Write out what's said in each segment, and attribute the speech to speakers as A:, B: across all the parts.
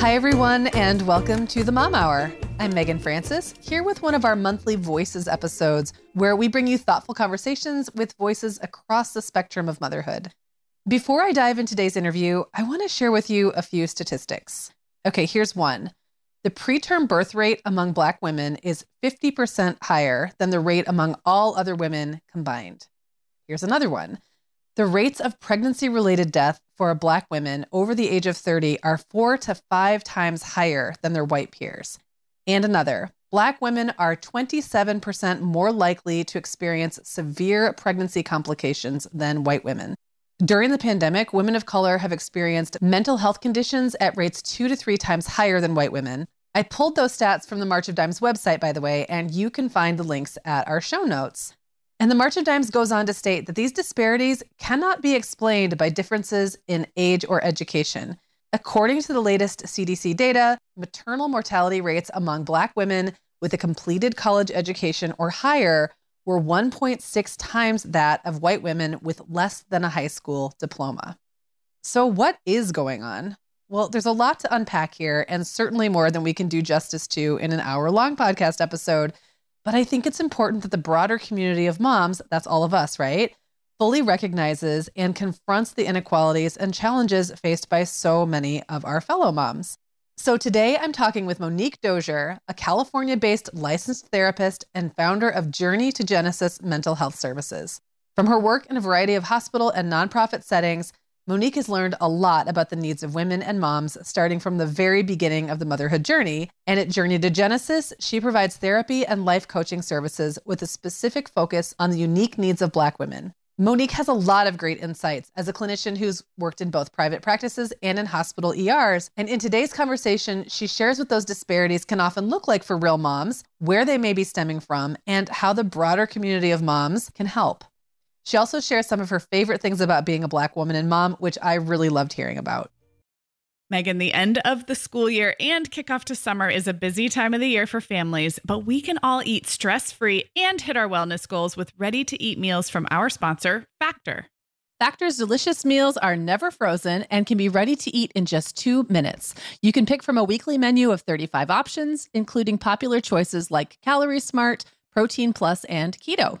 A: Hi, everyone, and welcome to the Mom Hour. I'm Meagan Francis, here with one of our monthly Voices episodes, where we bring you thoughtful conversations with voices across the spectrum of motherhood. Before I dive into today's interview, I want to share with you a few statistics. Okay, here's one. The preterm birth rate among Black women is 50% higher than the rate among all other women combined. Here's another one. The rates of pregnancy related death for Black women over the age of 30 are four to five times higher than their white peers and another. Black women are 27% more likely to experience severe pregnancy complications than white women. During the pandemic, women of color have experienced mental health conditions at rates two to three times higher than white women. I pulled those stats from the March of Dimes website, by the way, and you can find the links at our show notes. And the March of Dimes goes on to state that these disparities cannot be explained by differences in age or education. According to the latest CDC data, maternal mortality rates among Black women with a completed college education or higher were 1.6 times that of white women with less than a high school diploma. So, what is going on? Well, there's a lot to unpack here, and certainly more than we can do justice to in an hour long podcast episode. But I think it's important that the broader community of moms, that's all of us, right? fully recognizes and confronts the inequalities and challenges faced by so many of our fellow moms. So today I'm talking with Monique Dozier, a California based licensed therapist and founder of Journey to Genesis Mental Health Services. From her work in a variety of hospital and nonprofit settings, Monique has learned a lot about the needs of women and moms starting from the very beginning of the motherhood journey. And at Journey to Genesis, she provides therapy and life coaching services with a specific focus on the unique needs of Black women. Monique has a lot of great insights as a clinician who's worked in both private practices and in hospital ERs. And in today's conversation, she shares what those disparities can often look like for real moms, where they may be stemming from, and how the broader community of moms can help. She also shares some of her favorite things about being a Black woman and mom, which I really loved hearing about.
B: Meagan, the end of the school year and kickoff to summer is a busy time of the year for families, but we can all eat stress free and hit our wellness goals with ready to eat meals from our sponsor, Factor.
A: Factor's delicious meals are never frozen and can be ready to eat in just two minutes. You can pick from a weekly menu of 35 options, including popular choices like Calorie Smart, Protein Plus, and Keto.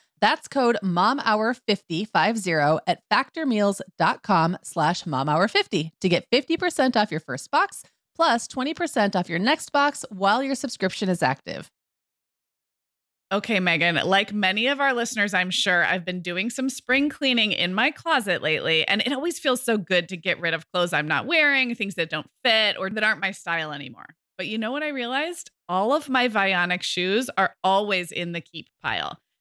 A: That's code MOMHOUR50 at factormeals.com slash MOMHOUR50 to get 50% off your first box plus 20% off your next box while your subscription is active.
B: Okay, Meagan, like many of our listeners, I'm sure I've been doing some spring cleaning in my closet lately, and it always feels so good to get rid of clothes I'm not wearing, things that don't fit or that aren't my style anymore. But you know what I realized? All of my Vionic shoes are always in the keep pile.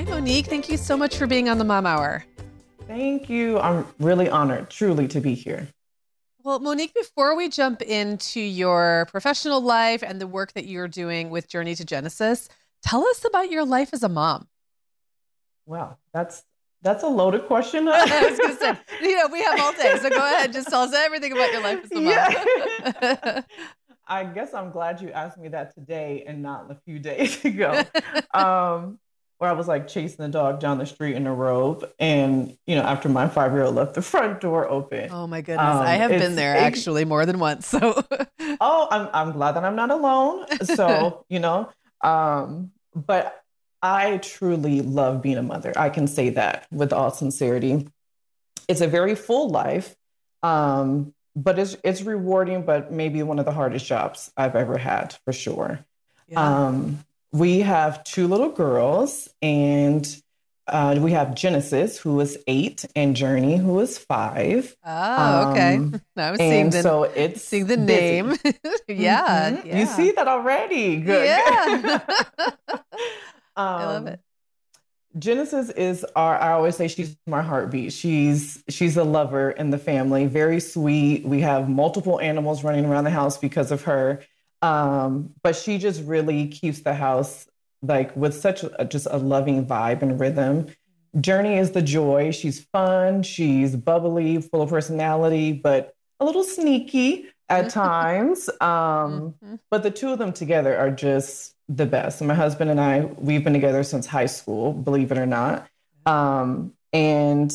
A: Hi, Monique. Thank you so much for being on the Mom Hour.
C: Thank you. I'm really honored, truly, to be here.
A: Well, Monique, before we jump into your professional life and the work that you're doing with Journey to Genesis, tell us about your life as a mom.
C: Wow, that's that's a loaded question.
A: I was going to say, you know, we have all day, so go ahead, just tell us everything about your life as a mom. Yeah.
C: I guess I'm glad you asked me that today and not a few days ago. Um, where I was like chasing the dog down the street in a robe. And, you know, after my five year old left the front door open.
A: Oh my goodness. Um, I have been there actually more than once. So,
C: oh, I'm, I'm glad that I'm not alone. So, you know, um, but I truly love being a mother. I can say that with all sincerity. It's a very full life. Um, but it's it's rewarding, but maybe one of the hardest jobs I've ever had for sure. Yeah. Um, we have two little girls, and uh, we have Genesis, who is eight, and Journey, who is five.
A: Oh, okay. Um, I was seeing the, so it's seeing the name. yeah, mm-hmm.
C: yeah, you see that already. Good.
A: Yeah, um, I love it.
C: Genesis is our I always say she's my heartbeat. She's she's a lover in the family, very sweet. We have multiple animals running around the house because of her. Um, but she just really keeps the house like with such a, just a loving vibe and rhythm. Journey is the joy. She's fun, she's bubbly, full of personality, but a little sneaky at times. Um, mm-hmm. But the two of them together are just the best. my husband and I, we've been together since high school, believe it or not. Um, and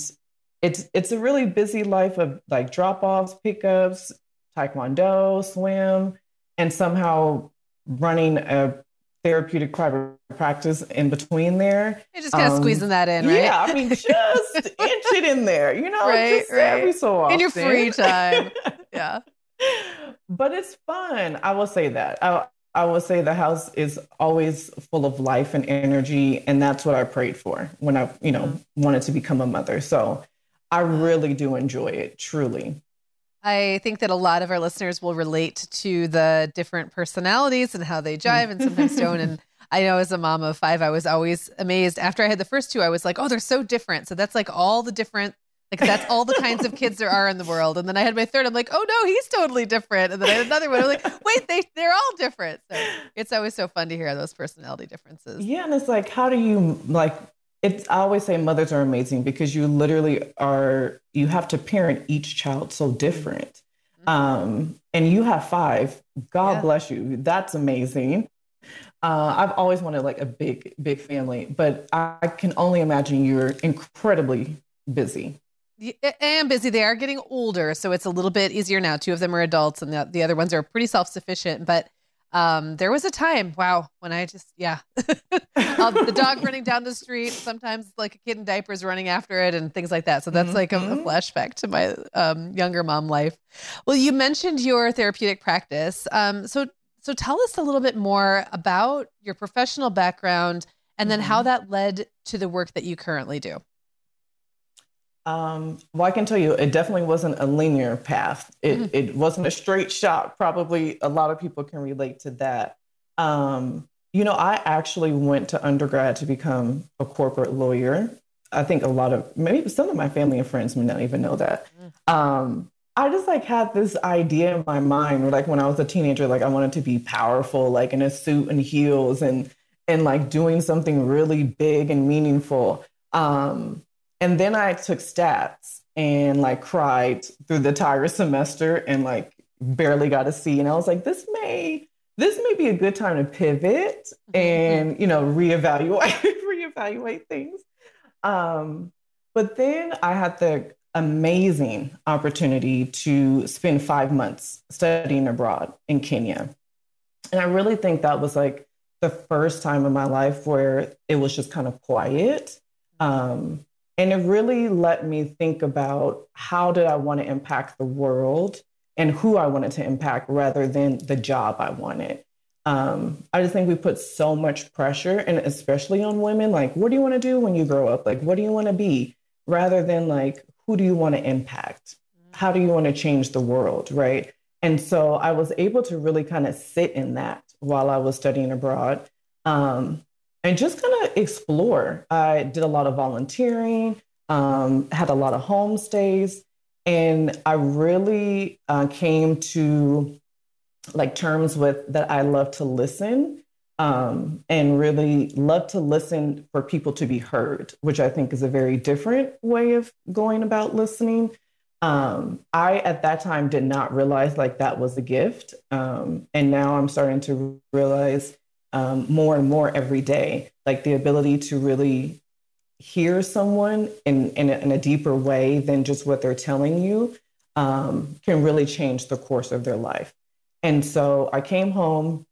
C: it's it's a really busy life of like drop offs, pickups, taekwondo, swim, and somehow running a therapeutic private practice in between there.
A: You're just kind of um, squeezing that in, right?
C: Yeah, I mean, just inch it in there, you know, right, just right. every so often.
A: In your free time. yeah.
C: But it's fun. I will say that. I, I will say the house is always full of life and energy, and that's what I prayed for when I, you know, mm-hmm. wanted to become a mother. So I really do enjoy it, truly.
A: I think that a lot of our listeners will relate to the different personalities and how they jive and sometimes don't. And I know as a mom of five, I was always amazed. After I had the first two, I was like, oh, they're so different. So that's like all the different like that's all the kinds of kids there are in the world. And then I had my third. I'm like, oh no, he's totally different. And then I had another one. I'm like, wait, they they're all different. So it's always so fun to hear those personality differences.
C: Yeah, and it's like, how do you like? It's I always say mothers are amazing because you literally are. You have to parent each child so different. Mm-hmm. Um, and you have five. God yeah. bless you. That's amazing. Uh, I've always wanted like a big, big family, but I can only imagine you're incredibly busy.
A: and busy. They are getting older, so it's a little bit easier now. Two of them are adults, and the, the other ones are pretty self sufficient. But um, there was a time, wow, when I just, yeah, the dog running down the street, sometimes like a kid in diapers running after it and things like that. So that's mm-hmm. like a, a, mm-hmm. flashback to my um, younger mom life. Well, you mentioned your therapeutic practice. Um, so, so tell us a little bit more about your professional background and then mm-hmm. how that led to the work that you currently do.
C: Um, well, I can tell you, it definitely wasn't a linear path. It mm-hmm. it wasn't a straight shot. Probably a lot of people can relate to that. Um, you know, I actually went to undergrad to become a corporate lawyer. I think a lot of maybe some of my family and friends may not even know that. Mm. Um, I just like had this idea in my mind, like when I was a teenager, like I wanted to be powerful, like in a suit and heels, and and like doing something really big and meaningful. Um, and then I took stats and like cried through the entire semester and like barely got a C. And I was like, this may this may be a good time to pivot mm-hmm. and you know reevaluate reevaluate things. Um, but then I had the amazing opportunity to spend five months studying abroad in Kenya. And I really think that was like the first time in my life where it was just kind of quiet. Um, and it really let me think about how did I want to impact the world and who I wanted to impact rather than the job I wanted. Um, I just think we put so much pressure, and especially on women, like, what do you want to do when you grow up? Like, what do you want to be? Rather than like, who do you want to impact? How do you want to change the world? Right. And so I was able to really kind of sit in that while I was studying abroad. Um, and just kind of explore. I did a lot of volunteering, um, had a lot of homestays, and I really uh, came to like terms with that I love to listen um, and really love to listen for people to be heard, which I think is a very different way of going about listening. Um, I at that time did not realize like that was a gift, um, and now I'm starting to realize um, more and more every day. Like the ability to really hear someone in, in, a, in a deeper way than just what they're telling you um, can really change the course of their life. And so I came home,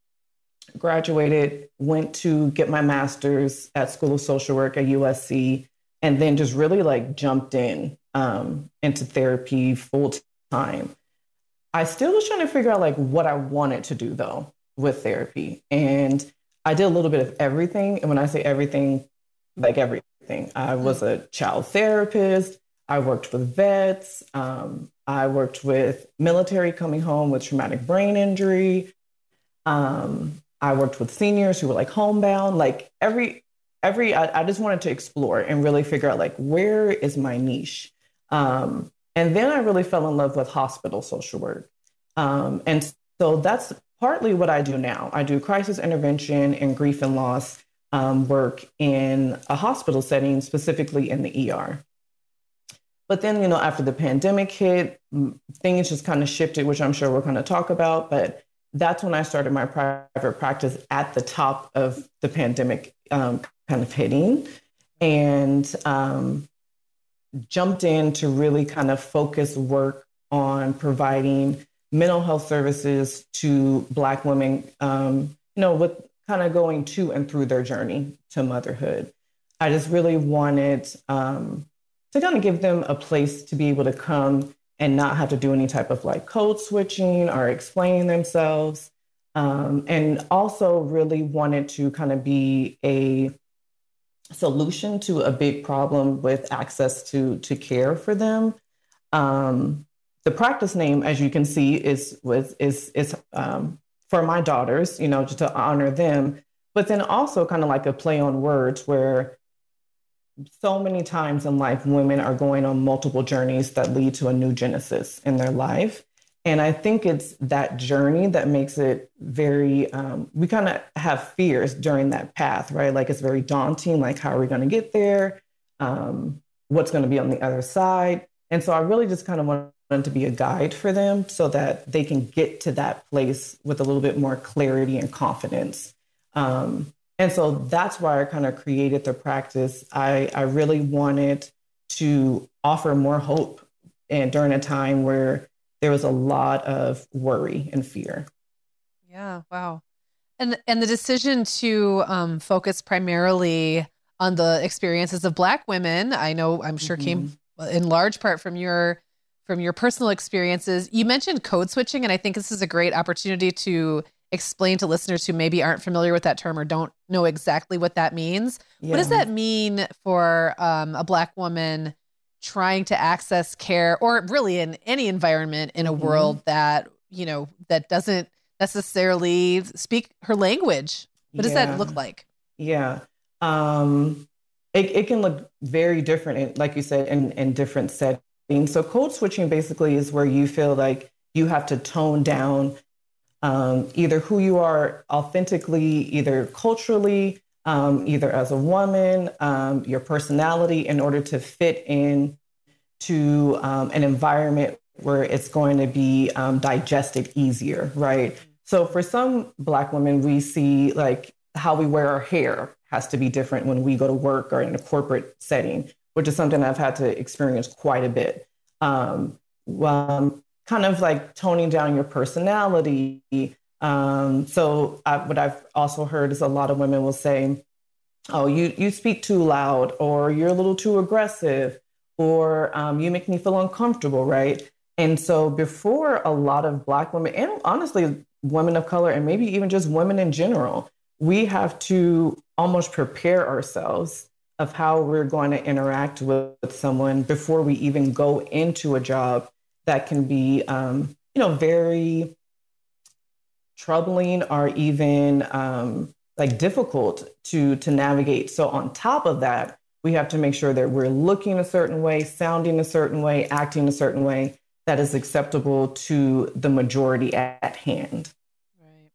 C: graduated, went to get my master's at School of Social Work at USC, and then just really like jumped in um, into therapy full time. I still was trying to figure out like what I wanted to do though with therapy. And I did a little bit of everything. And when I say everything, like everything, I was a child therapist. I worked with vets. Um, I worked with military coming home with traumatic brain injury. Um, I worked with seniors who were like homebound. Like every, every, I, I, just wanted to explore and really figure out like where is my niche. Um, and then I really fell in love with hospital social work. Um, and so that's partly what I do now. I do crisis intervention and grief and loss um, work in a hospital setting, specifically in the ER. But then, you know, after the pandemic hit, things just kind of shifted, which I'm sure we're going to talk about. But that's when I started my private practice at the top of the pandemic um, kind of hitting and um, jumped in to really kind of focus work on providing mental health services to Black women, um, you know, with kind of going to and through their journey to motherhood. I just really wanted um, to kind of give them a place to be able to come and not have to do any type of like code switching or explaining themselves. Um, and also really wanted to kind of be a solution to a big problem with access to to care for them. Um, the practice name, as you can see, is was is is um, for my daughters, you know, just to honor them. But then also kind of like a play on words, where so many times in life, women are going on multiple journeys that lead to a new genesis in their life. And I think it's that journey that makes it very, um, we kind of have fears during that path, right? Like it's very daunting. Like, how are we going to get there? Um, what's going to be on the other side? And so I really just kind of want to be a guide for them so that they can get to that place with a little bit more clarity and confidence. Um, and so that's why I kind of created the practice. I, I really wanted to offer more hope and during a time where there was a lot of worry and fear.
A: Yeah, wow. And and the decision to um, focus primarily on the experiences of Black women, I know I'm sure mm-hmm. came in large part from your from your personal experiences. You mentioned code switching, and I think this is a great opportunity to explain to listeners who maybe aren't familiar with that term or don't know exactly what that means. Yeah. What does that mean for um, a Black woman trying to access care, or really in any environment in a mm-hmm. world that you know that doesn't necessarily speak her language? What does yeah. that look like?
C: Yeah. Um, it, it can look very different, in, like you said, in, in different settings. So, code switching basically is where you feel like you have to tone down um, either who you are authentically, either culturally, um, either as a woman, um, your personality, in order to fit in to um, an environment where it's going to be um, digested easier, right? So for some Black women, we see like how we wear our hair has to be different when we go to work or in a corporate setting, which is something I've had to experience quite a bit. Um, um, kind of like toning down your personality. Um, so I, what I've also heard is a lot of women will say, "Oh, you you speak too loud, or you're a little too aggressive, or um, you make me feel uncomfortable," right? And so before a lot of Black women, and honestly, women of color, and maybe even just women in general, we have to almost prepare ourselves of how we're going to interact with, someone before we even go into a job that can be, um, you know, very troubling or even um, like difficult to to navigate. So on top of that, we have to make sure that we're looking a certain way, sounding a certain way, acting a certain way that is acceptable to the majority at hand. Right.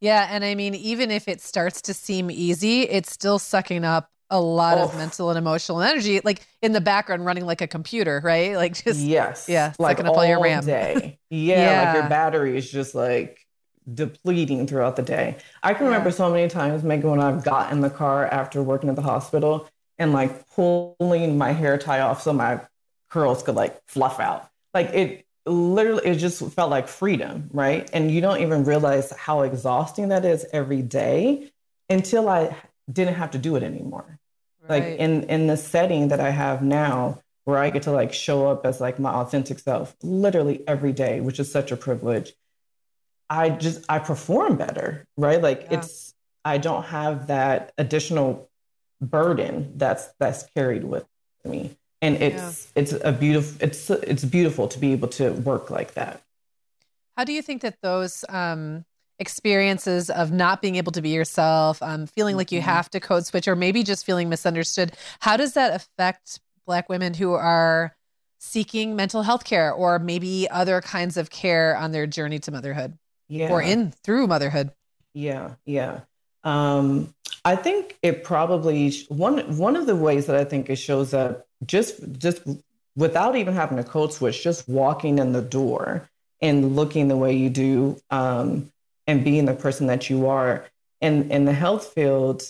A: Yeah. And I mean, even if it starts to seem easy, it's still sucking up a lot oh. of mental and emotional energy, like in the background, running like a computer, right? Like just
C: yes,
A: yeah,
C: like sucking up all your RAM. Day. Yeah, yeah, like your battery is just like depleting throughout the day. I can yeah. remember so many times, Meagan, when I've got in the car after working at the hospital and like pulling my hair tie off so my curls could like fluff out. Like it literally it just felt like freedom right and you don't even realize how exhausting that is every day until i didn't have to do it anymore right. like in in the setting that i have now where i get to like show up as like my authentic self literally every day which is such a privilege i just i perform better right like yeah. it's i don't have that additional burden that's that's carried with me and it's yeah. it's a beautiful it's it's beautiful to be able to work like that
A: how do you think that those um, experiences of not being able to be yourself um, feeling like you mm-hmm. have to code switch or maybe just feeling misunderstood how does that affect black women who are seeking mental health care or maybe other kinds of care on their journey to motherhood yeah. or in through motherhood
C: yeah yeah um, I think it probably one one of the ways that I think it shows up just just without even having a code switch, just walking in the door and looking the way you do um, and being the person that you are. And in the health field,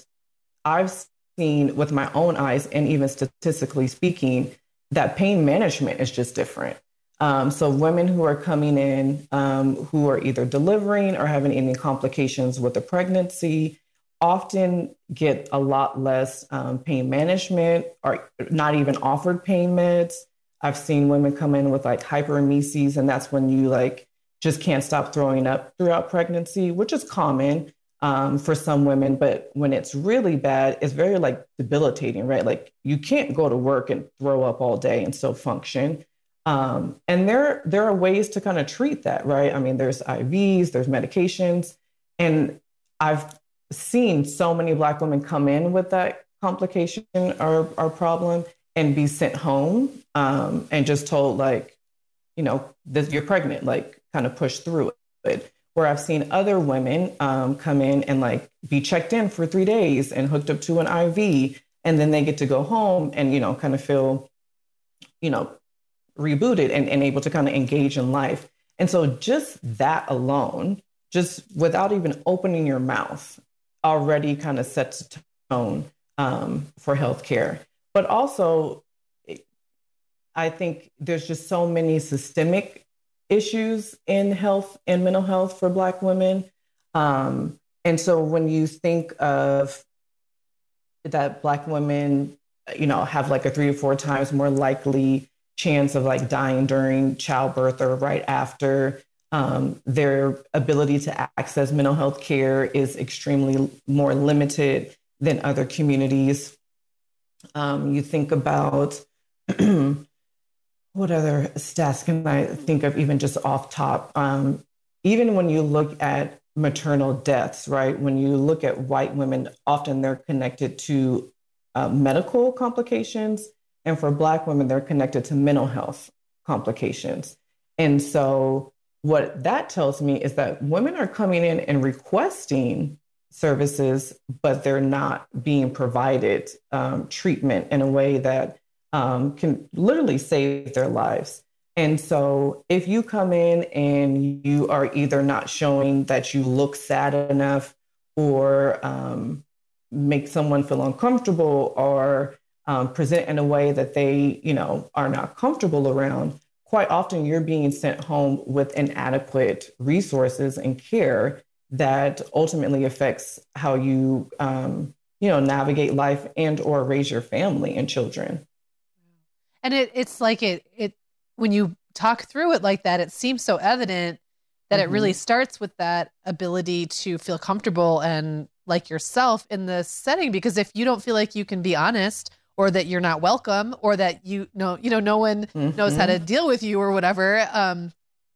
C: I've seen with my own eyes and even statistically speaking that pain management is just different. Um, so women who are coming in um, who are either delivering or having any complications with a pregnancy often get a lot less um, pain management or not even offered pain meds. I've seen women come in with like hyperemesis, and that's when you like just can't stop throwing up throughout pregnancy, which is common um, for some women. But when it's really bad, it's very like debilitating, right? Like you can't go to work and throw up all day and still function. Um, and there there are ways to kind of treat that, right? I mean, there's IVs, there's medications, and I've seen so many Black women come in with that complication or, or problem and be sent home um, and just told, like, you know, this, you're pregnant, like, kind of push through it. Where I've seen other women um, come in and like be checked in for three days and hooked up to an IV, and then they get to go home and, you know, kind of feel, you know, rebooted and, and able to kind of engage in life. And so just that alone, just without even opening your mouth, already kind of sets a tone um, for healthcare. But also, I think there's just so many systemic issues in health and mental health for Black women. Um, and so when you think of that Black women, you know, have like a three or four times more likely chance of like dying during childbirth or right after, um, their ability to access mental health care is extremely more limited than other communities. Um, you think about what other stats can I think of, even just off top? Um, even when you look at maternal deaths, right? When you look at white women, often they're connected to uh, medical complications. And for Black women, they're connected to mental health complications. And so, what that tells me is that women are coming in and requesting services, but they're not being provided um, treatment in a way that um, can literally save their lives. And so, if you come in and you are either not showing that you look sad enough or um, make someone feel uncomfortable or um, present in a way that they, you know, are not comfortable around, quite often you're being sent home with inadequate resources and care that ultimately affects how you, um, you know, navigate life and or raise your family and children.
A: And it, it's like it, it, when you talk through it like that, it seems so evident that mm-hmm. it really mm-hmm. starts with that ability to feel comfortable and like yourself in the setting. Because if you don't feel like you can be honest or that you're not welcome or that you know, you know, no one mm-hmm. knows how to mm-hmm. deal with you or whatever, um,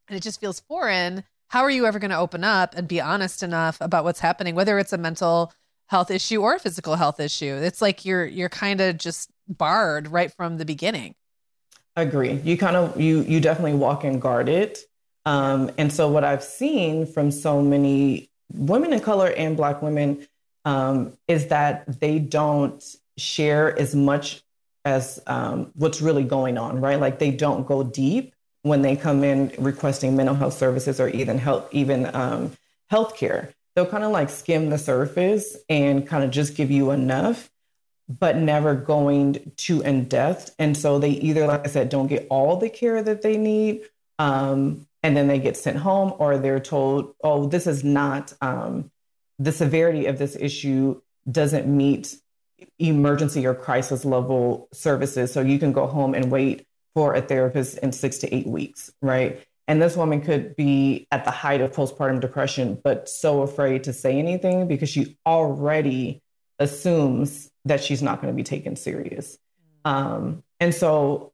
A: and it just feels foreign, how are you ever going to open up and be honest enough about what's happening, whether it's a mental health issue or a physical health issue? It's like you're you're kind of just barred right from the beginning.
C: Agree. You kind of you you definitely walk in guarded. Um, and so what I've seen from so many women in color and black women um, is that they don't share as much as um, what's really going on, right? Like they don't go deep when they come in requesting mental health services or even help, even um, healthcare. They'll kind of like skim the surface and kind of just give you enough but never going too in depth. And so they either, like I said, don't get all the care that they need, um, and then they get sent home, or they're told, oh, this is not, um, the severity of this issue doesn't meet emergency or crisis level services. So you can go home and wait for a therapist in six to eight weeks, right? And this woman could be at the height of postpartum depression, but so afraid to say anything because she already assumes that she's not going to be taken serious. Um, and so,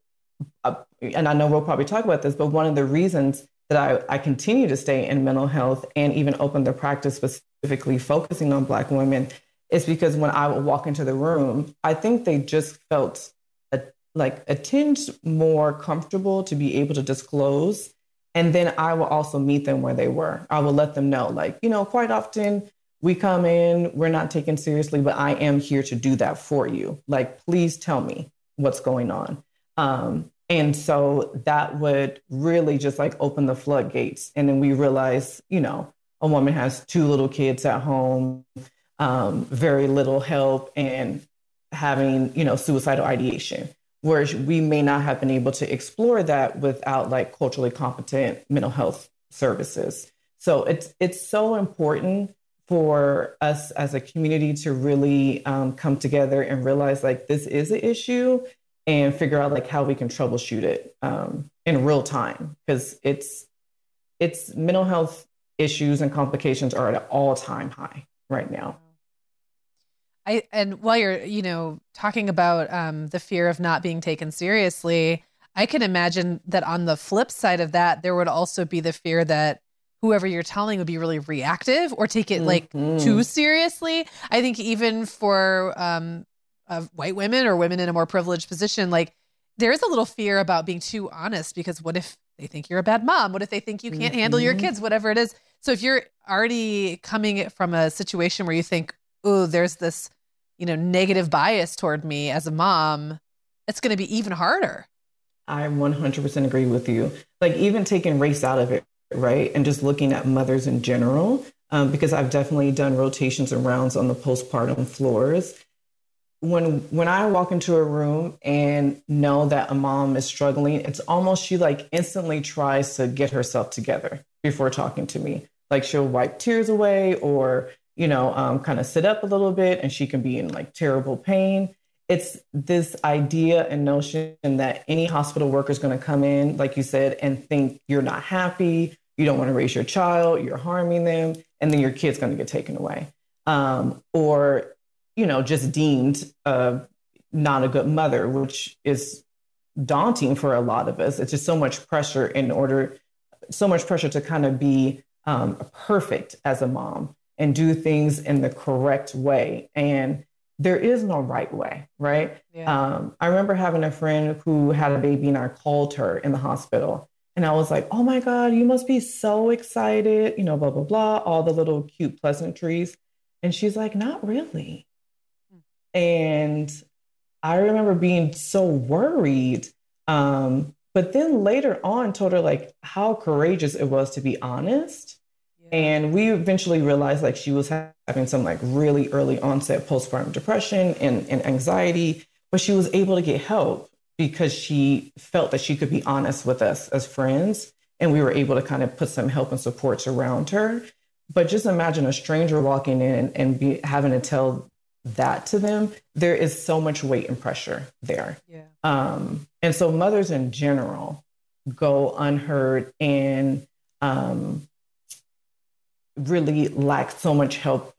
C: uh, and I know we'll probably talk about this, but one of the reasons that I, I continue to stay in mental health and even open the practice specifically focusing on Black women is because when I would walk into the room, I think they just felt a, like a tinge more comfortable to be able to disclose. And then I will also meet them where they were. I will let them know, like, you know, quite often we come in, we're not taken seriously, but I am here to do that for you. Like, please tell me what's going on. Um, and so that would really just like open the floodgates. And then we realize, you know, a woman has two little kids at home, um, very little help, and having, you know, suicidal ideation. Whereas we may not have been able to explore that without like culturally competent mental health services. So it's it's so important for us as a community to really um, come together and realize like this is an issue and figure out like how we can troubleshoot it um, in real time. Because it's it's mental health issues and complications are at an all-time high right now.
A: I and while you're you know talking about um, the fear of not being taken seriously i can imagine that on the flip side of that there would also be the fear that whoever you're telling would be really reactive or take it like mm-hmm. too seriously. I think even for um, uh, white women or women in a more privileged position, like there is a little fear about being too honest because what if they think you're a bad mom? What if they think you can't mm-hmm. handle your mm-hmm. kids? Whatever it is. So if you're already coming from a situation where you think, oh, there's this, you know, negative bias toward me as a mom, it's going to be even harder.
C: I 100% agree with you. Like even taking race out of it, right? And just looking at mothers in general, um, because I've definitely done rotations and rounds on the postpartum floors. when when I walk into a room and know that a mom is struggling, it's almost she like instantly tries to get herself together before talking to me. Like she'll wipe tears away or you know um, kind of sit up a little bit, and she can be in like terrible pain. It's this idea and notion that any hospital worker is going to come in, like you said, and think you're not happy, you don't want to raise your child, you're harming them, and then your kid's going to get taken away. Um, or you know, just deemed uh, not a good mother, which is daunting for a lot of us. It's just so much pressure in order, so much pressure to kind of be um, perfect as a mom and do things in the correct way. And there is no right way, right? Yeah. Um, I remember having a friend who had a baby and I called her in the hospital. And I was like, oh my God, you must be so excited, you know, blah, blah, blah, all the little cute pleasantries. And she's like, not really. And I remember being so worried. Um, but then later on, told her like how courageous it was to be honest. And we eventually realized like she was having some like really early onset postpartum depression and, and anxiety, but she was able to get help because she felt that she could be honest with us as friends. And we were able to kind of put some help and supports around her. But just imagine a stranger walking in and be having to tell that to them, there is so much weight and pressure there. Yeah. Um, and so mothers in general go unheard and um, really lack so much help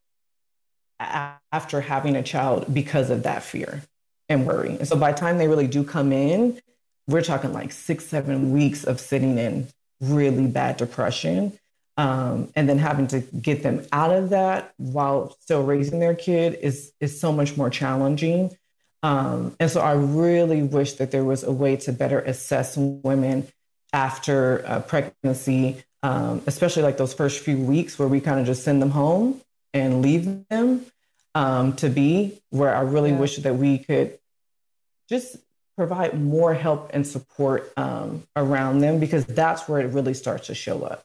C: after having a child because of that fear and worry. And so by the time they really do come in, we're talking like six, seven weeks of sitting in really bad depression um, and then having to get them out of that while still raising their kid is is so much more challenging. Um, and so I really wish that there was a way to better assess women after uh, pregnancy, um, especially like those first few weeks where we kind of just send them home and leave them um, to be. Where I really yeah. wish that we could just provide more help and support um, around them because that's where it really starts to show up.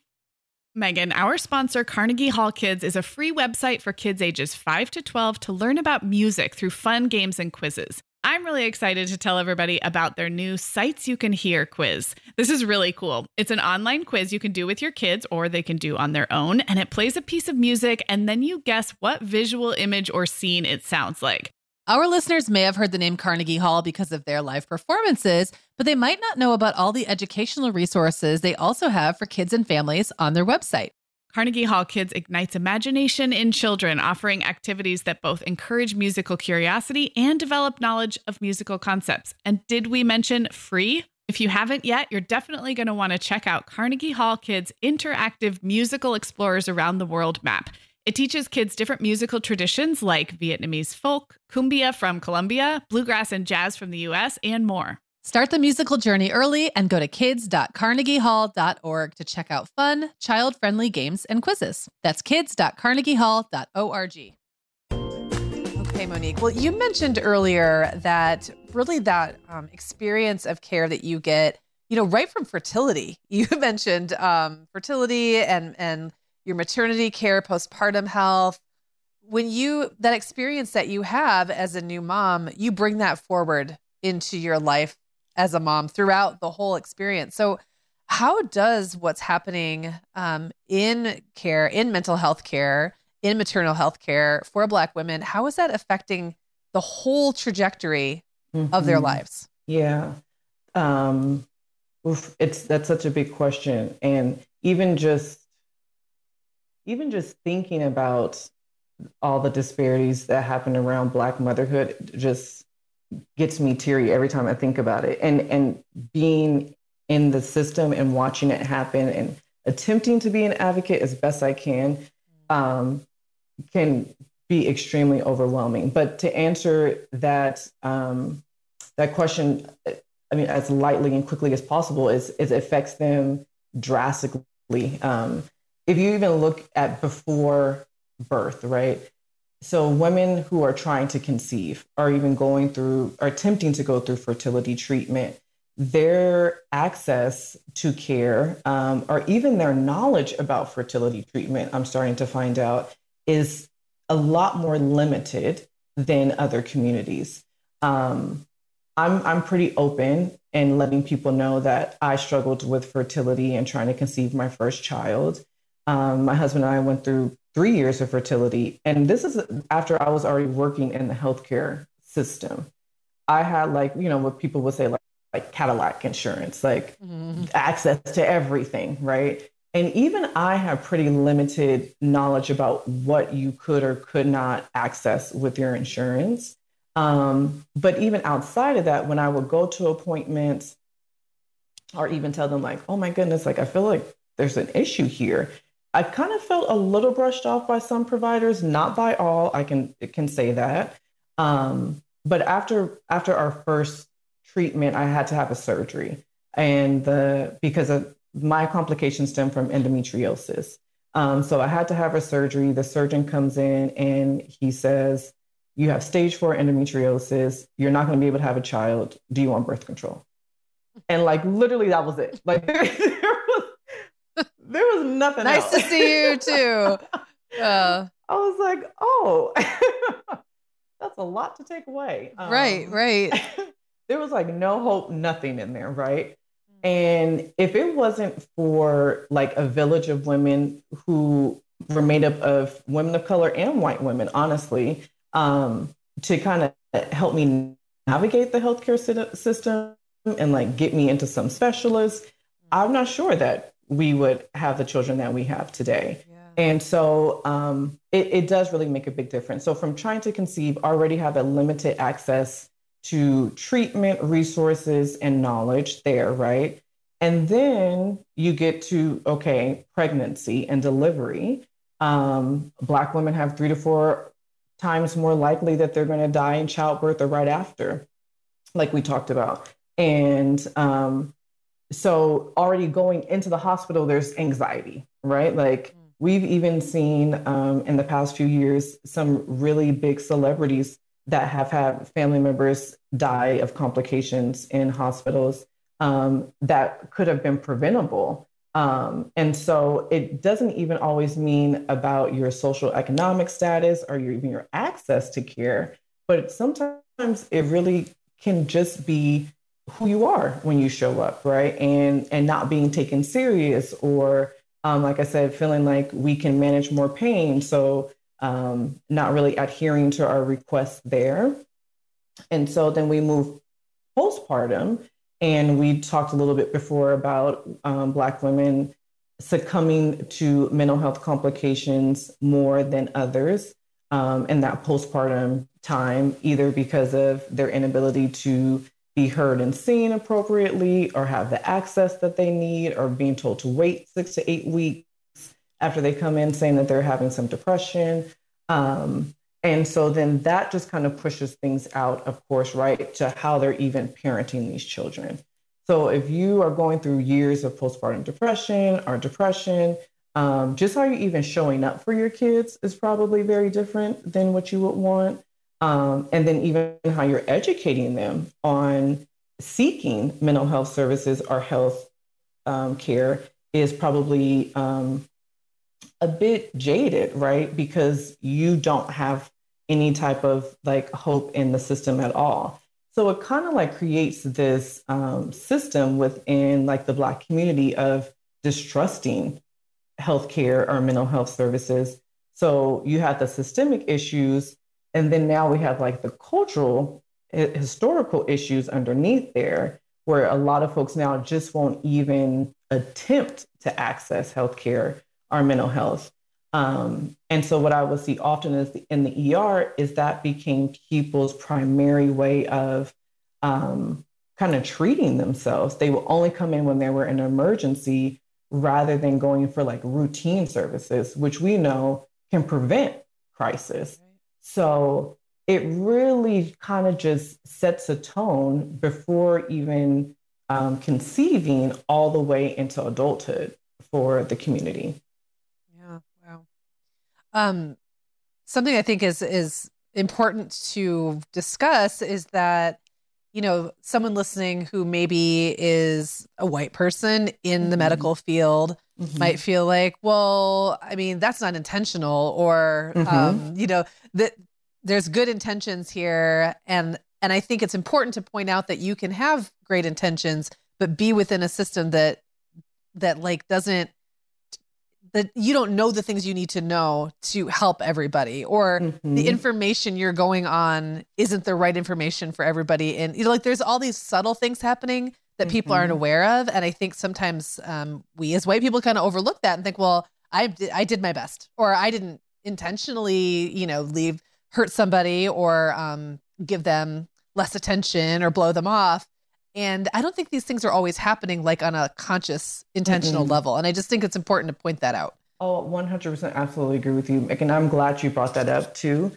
B: Meagan, our sponsor, Carnegie Hall Kids, is a free website for kids ages 5 to 12 to learn about music through fun games and quizzes. I'm really excited to tell everybody about their new Sights You Can Hear quiz. This is really cool. It's an online quiz you can do with your kids or they can do on their own, and it plays a piece of music, and then you guess what visual image or scene it sounds like.
A: Our listeners may have heard the name Carnegie Hall because of their live performances, but they might not know about all the educational resources they also have for kids and families on their website.
B: Carnegie Hall Kids ignites imagination in children, offering activities that both encourage musical curiosity and develop knowledge of musical concepts. And did we mention free? If you haven't yet, you're definitely going to want to check out Carnegie Hall Kids' interactive musical explorers around the world map. It teaches kids different musical traditions like Vietnamese folk, cumbia from Colombia, bluegrass and jazz from the US, and more.
A: Start the musical journey early and go to kids.carnegiehall.org to check out fun, child friendly games and quizzes. That's kids.carnegiehall.org. Okay, Monique. Well, you mentioned earlier that really that um, experience of care that you get you know, right from fertility. You mentioned um, fertility and and your maternity care, postpartum health. When you that experience that you have as a new mom, you bring that forward into your life as a mom throughout the whole experience. So, how does what's happening um, in care, in mental health care, in maternal health care for Black women, how is that affecting the whole trajectory mm-hmm. of their mm-hmm. lives?
C: Yeah. Um, it's that's such a big question. And even just even just thinking about all the disparities that happen around black motherhood just gets me teary every time I think about it. And and being in the system and watching it happen and attempting to be an advocate as best I can um, can be extremely overwhelming. But to answer that um, that question, I mean, as lightly and quickly as possible, is, it affects them drastically. Um, if you even look at before birth, right? So women who are trying to conceive are even going through, are attempting to go through fertility treatment. Their access to care, um, or even their knowledge about fertility treatment, I'm starting to find out, is a lot more limited than other communities. Um, I'm I'm pretty open and letting people know that I struggled with fertility and trying to conceive my first child. Um, my husband and I went through three years of fertility, and this is after I was already working in the healthcare system. I had like you know what people would say like like Cadillac insurance, like mm-hmm. access to everything, right? And even I have pretty limited knowledge about what you could or could not access with your insurance. Um, but even outside of that, when I would go to appointments or even tell them, like, oh my goodness, like I feel like there's an issue here. I kind of felt a little brushed off by some providers, not by all. I can can say that. Um, but after after our first treatment, I had to have a surgery, and the because of my complications stem from endometriosis. Um, so I had to have a surgery. The surgeon comes in and he says, You have stage four endometriosis. You're not going to be able to have a child. Do you want birth control? And like literally, that was it. Like there, was nothing.
A: nice
C: else.
A: to see you too.
C: Uh, I was like, oh, that's a lot to take away.
A: Um, right, right.
C: there was like no hope, nothing in there, right? And if it wasn't for like a village of women who were made up of women of color and white women, honestly, um, to kind of help me navigate the healthcare system and like get me into some specialists, I'm not sure that we would have the children that we have today. Yeah. And so um, it, it does really make a big difference. So from trying to conceive, already have a limited access to treatment resources and knowledge there, right? And then you get to, okay, pregnancy and delivery. Um, Black women have three to four times more likely that they're going to die in childbirth or right after, like we talked about. And um, so already going into the hospital, there's anxiety, right? Like mm. we've even seen um, in the past few years some really big celebrities that have had family members die of complications in hospitals um, that could have been preventable. Um, and so it doesn't even always mean about your social economic status or your, even your access to care, but sometimes it really can just be who you are when you show up, right? And and not being taken serious, or um, like I said, feeling like we can manage more pain. So um, not really adhering to our requests there. And so then we move postpartum, and we talked a little bit before about um, Black women succumbing to mental health complications more than others um, in that postpartum time, either because of their inability to be heard and seen appropriately or have the access that they need or being told to wait six to eight weeks after they come in saying that they're having some depression. Um, and so then that just kind of pushes things out, of course, right, to how they're even parenting these children. So if you are going through years of postpartum depression or depression, um, just how you're even showing up for your kids is probably very different than what you would want. Um, and then even how you're educating them on seeking mental health services or health um, care is probably um, a bit jaded, right? Because you don't have any type of like hope in the system at all. So it kind of like creates this um, system within like the Black community of distrusting healthcare or mental health services. So you have the systemic issues, and then now we have like the cultural, historical issues underneath there, where a lot of folks now just won't even attempt to access healthcare or mental health. Um, and so what I would see often is the, in the ER is that became people's primary way of um, kind of treating themselves. They will only come in when they were in an emergency rather than going for like routine services, which we know can prevent crisis. So it really kind of just sets a tone before even um, conceiving all the way into adulthood for the community.
A: Yeah, wow. Um, something I think is is important to discuss is that you know someone listening who maybe is a white person in the mm-hmm. medical field mm-hmm. might feel like well i mean that's not intentional or mm-hmm. um, you know that there's good intentions here and and i think it's important to point out that you can have great intentions but be within a system that that like doesn't that you don't know the things you need to know to help everybody or mm-hmm. the information you're going on isn't the right information for everybody and you know like there's all these subtle things happening that mm-hmm. people aren't mm-hmm. aware of and i think sometimes um, we as white people kind of overlook that and think well i i did my best or i didn't intentionally you know leave hurt somebody or um, give them less attention or blow them off and I don't think these things are always happening like on a conscious, intentional mm-hmm. level. And I just think it's important to point that out.
C: Oh, 100% absolutely agree with you. And I'm glad you brought that up too.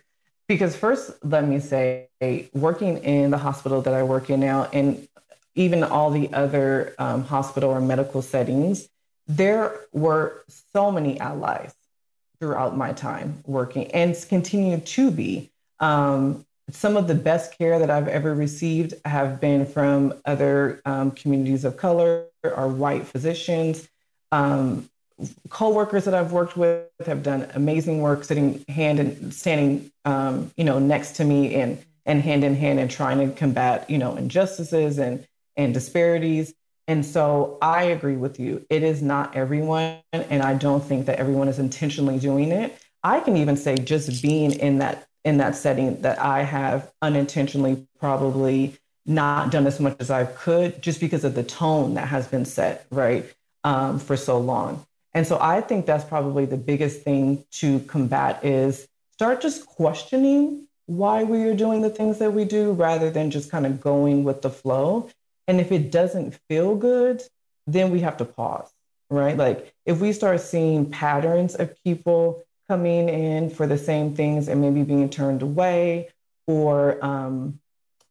C: Because first, let me say, working in the hospital that I work in now, and even all the other um, hospital or medical settings, there were so many allies throughout my time working and continue to be. Um, some of the best care that I've ever received have been from other um, communities of color or white physicians. Um, co-workers that I've worked with have done amazing work, sitting hand and standing, um, you know, next to me and and hand in hand and trying to combat, you know, injustices and and disparities. And so I agree with you. It is not everyone, and I don't think that everyone is intentionally doing it. I can even say just being in that in that setting that I have unintentionally probably not done as much as I could just because of the tone that has been set, right, um, for so long. And so I think that's probably the biggest thing to combat is start just questioning why we are doing the things that we do rather than just kind of going with the flow. And if it doesn't feel good, then we have to pause, right? Like if we start seeing patterns of people coming in for the same things and maybe being turned away or um,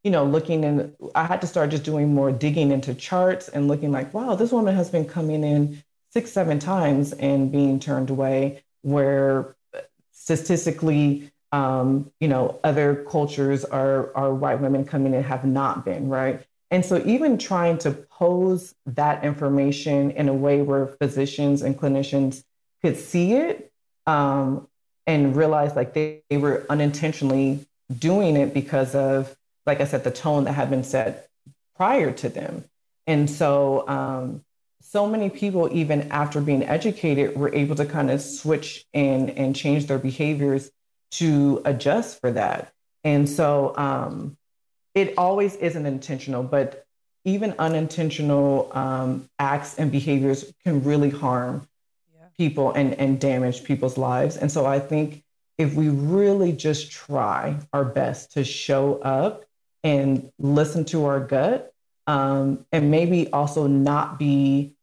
C: you know looking in i had to start just doing more digging into charts and looking like wow this woman has been coming in six seven times and being turned away where statistically um, you know other cultures are are white women coming in have not been right and so even trying to pose that information in a way where physicians and clinicians could see it um, and realize like they, they were unintentionally doing it because of, like I said, the tone that had been set prior to them. And so, um, so many people, even after being educated, were able to kind of switch and and change their behaviors to adjust for that. And so, um, it always isn't intentional, but even unintentional um, acts and behaviors can really harm people and, and damage people's lives. And so I think if we really just try our best to show up and listen to our gut, um, and maybe also not be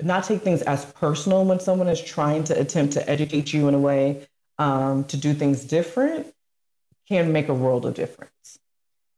C: not take things as personal when someone is trying to attempt to educate you in a way um, to do things different can make a world of difference.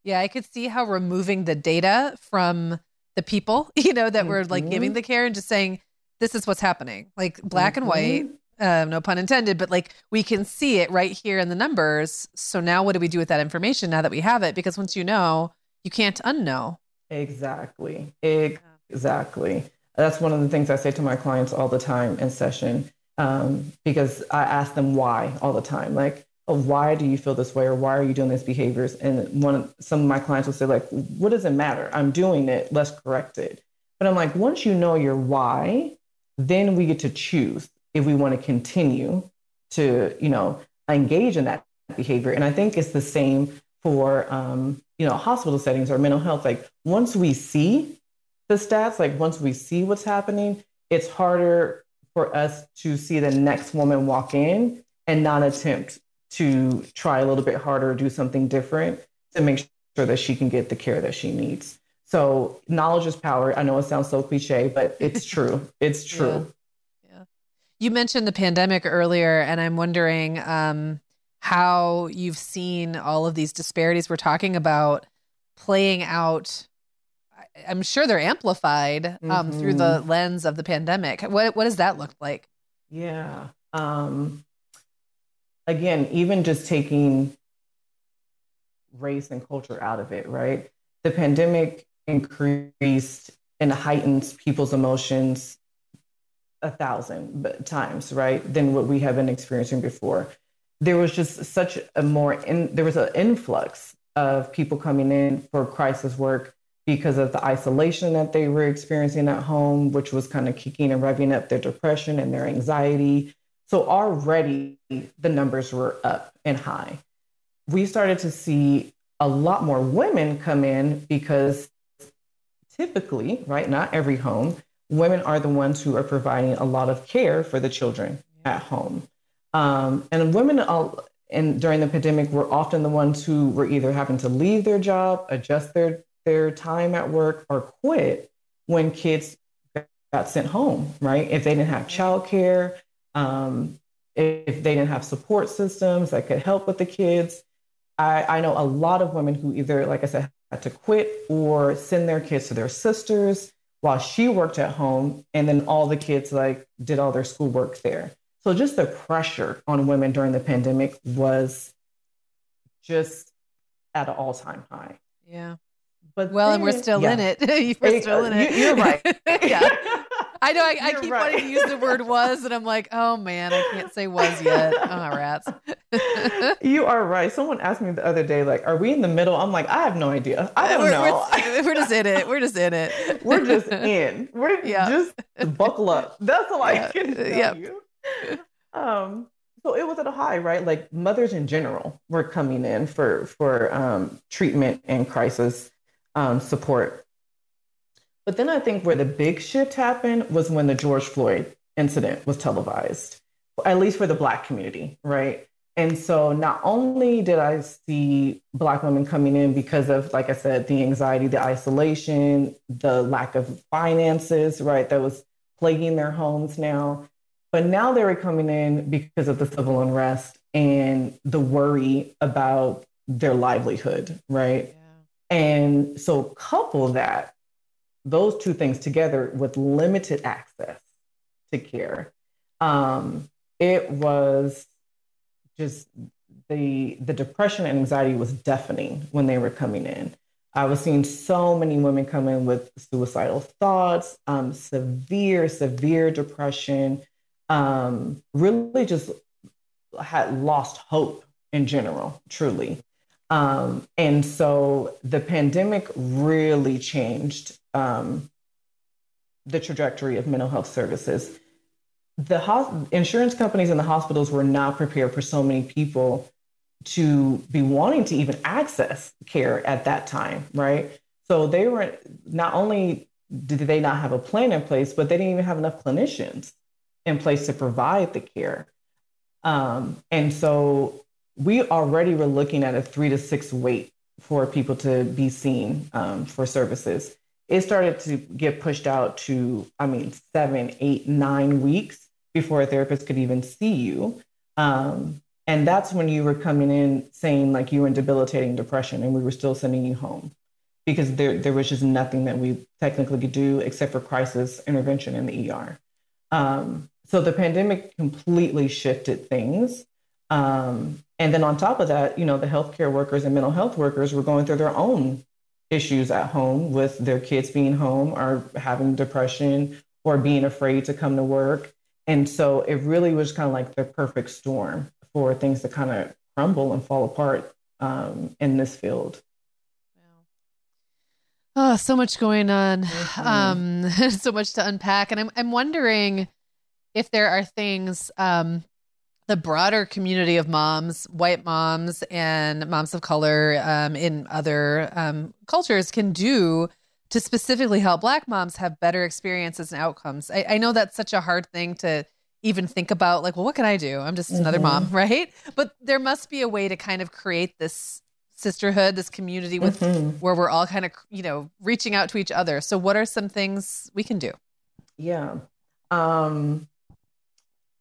A: Yeah, I could see how removing the data from the people, you know, that mm-hmm. were like giving mm-hmm. the care and just saying, this is what's happening. Like black mm-hmm. and white, um, no pun intended, but like we can see it right here in the numbers. So now what do we do with that information now that we have it? Because once you know, you can't unknow.
C: Exactly. Exactly. That's one of the things I say to my clients all the time in session um, because I ask them why all the time. Like, oh, why do you feel this way or why are you doing these behaviors? And one, of, some of my clients will say, like, what does it matter? I'm doing it. Let's correct it. But I'm like, once you know your why, then we get to choose if we want to continue to, you know, engage in that behavior. And I think it's the same for, um, you know, hospital settings or mental health. Like once we see the stats, like once we see what's happening, it's harder for us to see the next woman walk in and not attempt to try a little bit harder, do something different to make sure that she can get the care that she needs. So knowledge is power. I know it sounds so cliche, but it's true. It's true.
A: Yeah. yeah. You mentioned the pandemic earlier, and I'm wondering um, how you've seen all of these disparities we're talking about playing out. I'm sure they're amplified um, mm-hmm. through the mm-hmm. lens of the pandemic. What what does that look like?
C: Yeah. Um, again, even just taking race and culture out of it, right? The pandemic increased and heightened people's emotions a thousand times, right, than what we have been experiencing before. There was just such a more, in, there was an influx of people coming in for crisis work because of the isolation that they were experiencing at home, which was kind of kicking and revving up their depression and their anxiety. So already the numbers were up and high. We started to see a lot more women come in because typically, right, not every home, women are the ones who are providing a lot of care for the children at home. Um, and women, all, and during the pandemic, were often the ones who were either having to leave their job, adjust their their time at work, or quit when kids got sent home. Right, if they didn't have childcare, um, if they didn't have support systems that could help with the kids. I, I know a lot of women who either, like I said, had to quit or send their kids to their sisters while she worked at home and then all the kids like did all their schoolwork there. So just the pressure on women during the pandemic was just at an all-time high.
A: Yeah. But well then, and we're still yeah. in it. We're still in it.
C: you're right.
A: Yeah I know I, I keep right. wanting to use the word was, and I'm like, oh man, I can't say was yet. Oh, rats.
C: you are right. Someone asked me the other day, like, are we in the middle? I'm like, I have no idea. I don't
A: we're,
C: know.
A: We're, we're, just in it. We're just in it.
C: we're just in. We're yeah. just buckle up. That's all I can tell yep. you. Um, so it was at a high, right? Like mothers in general were coming in for for um, treatment and crisis um, support but then I think where the big shift happened was when the George Floyd incident was televised, at least for the Black community, right? And so not only did I see Black women coming in because of, like I said, the anxiety, the isolation, the lack of finances, right, that was plaguing their homes now, but now they were coming in because of the civil unrest and the worry about their livelihood, right? Yeah. And so couple that those two things together with limited access to care, um, it was just the the depression and anxiety was deafening when they were coming in. I was seeing so many women come in with suicidal thoughts, um, severe, severe depression, um, really just had lost hope in general, truly. Um, and so the pandemic really changed um, the trajectory of mental health services. The insurance companies and the hospitals were not prepared for so many people to be wanting to even access care at that time, right? So they were not only did they not have a plan in place, but they didn't even have enough clinicians in place to provide the care. Um, and so we already were looking at a three to six wait for people to be seen um, for services. It started to get pushed out to, I mean, seven, eight, nine weeks before a therapist could even see you. Um, and that's when you were coming in saying like you were in debilitating depression and we were still sending you home because there, there was just nothing that we technically could do except for crisis intervention in the ER. Um, so the pandemic completely shifted things. Um, and then on top of that, you know, the healthcare workers and mental health workers were going through their own issues at home with their kids being home or having depression or being afraid to come to work. And so it really was kind of like the perfect storm for things to kind of crumble and fall apart um, in this field.
A: Oh, so much going on. Mm-hmm. Um, so much to unpack. And I'm I'm wondering if there are things um the broader community of moms, white moms and moms of color um, in other um, cultures can do to specifically help black moms have better experiences and outcomes. I, I, know that's such a hard thing to even think about. Like, well, what can I do? I'm just mm-hmm. another mom, right? But there must be a way to kind of create this sisterhood, this community with mm-hmm. where we're all kind of, you know, reaching out to each other. So what are some things we can do?
C: Yeah. Um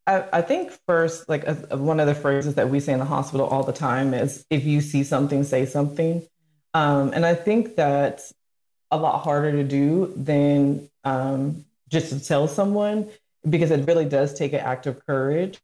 C: I, think first, like one of the phrases that we say in the hospital all the time is if you see something, say something. Um, and I think that's a lot harder to do than um, just to tell someone because it really does take an act of courage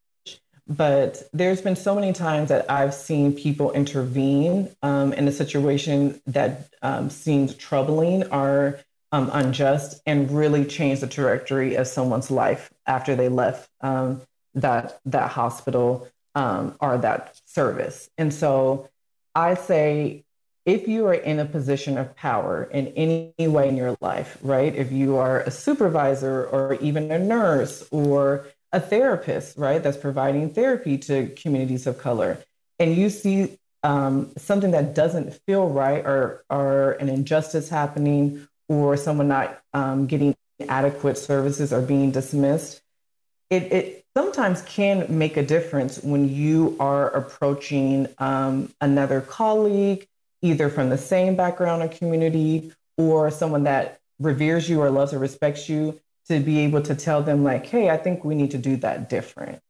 C: but there's been so many times that I've seen people intervene um, in a situation that um, seems troubling or um, unjust and really change the trajectory of someone's life after they left um, that that hospital um, or that service. And so I say, if you are in a position of power in any way in your life, right? If you are a supervisor or even a nurse or a therapist, right, that's providing therapy to communities of color, and you see um, something that doesn't feel right or, or an injustice happening or someone not um, getting adequate services or being dismissed, it, it sometimes can make a difference when you are approaching um, another colleague, either from the same background or community, or someone that reveres you or loves or respects you, to be able to tell them like, hey, I think we need to do that different.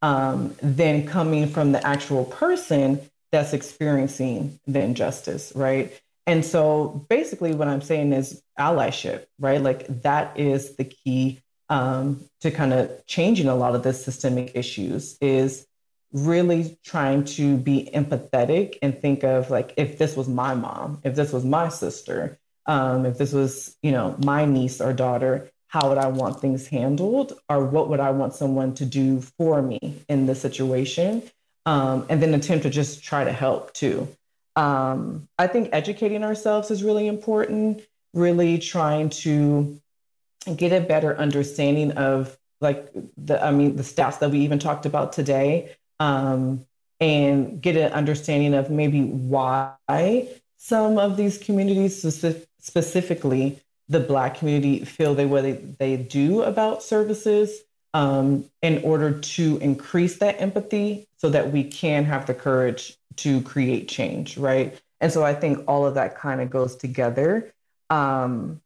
C: Um, than coming from the actual person that's experiencing the injustice, right? And so basically what I'm saying is allyship, right? Like that is the key um, to kind of changing a lot of the systemic issues is really trying to be empathetic and think of like if this was my mom, if this was my sister, um, if this was you know my niece or daughter, how would I want things handled, or what would I want someone to do for me in this situation, um, and then attempt to just try to help too. Um, I think educating ourselves is really important. Really trying to get a better understanding of like the I mean the stats that we even talked about today, um, and get an understanding of maybe why some of these communities specifically the Black community feel the way they, they do about services um, in order to increase that empathy so that we can have the courage to create change, right? And so I think all of that kind of goes together. Um,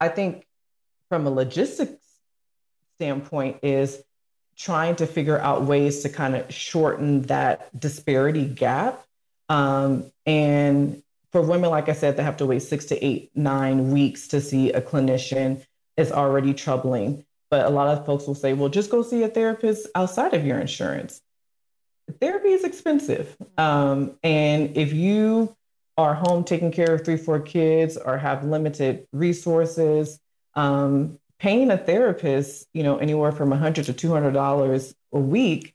C: I think from a logistics standpoint is trying to figure out ways to kind of shorten that disparity gap um, and for women, like I said, that have to wait six to eight, nine weeks to see a clinician is already troubling. But a lot of folks will say, well, just go see a therapist outside of your insurance. Therapy is expensive. Um, and if you are home taking care of three, four kids or have limited resources, um, paying a therapist, you know, anywhere from 100 to $200 a week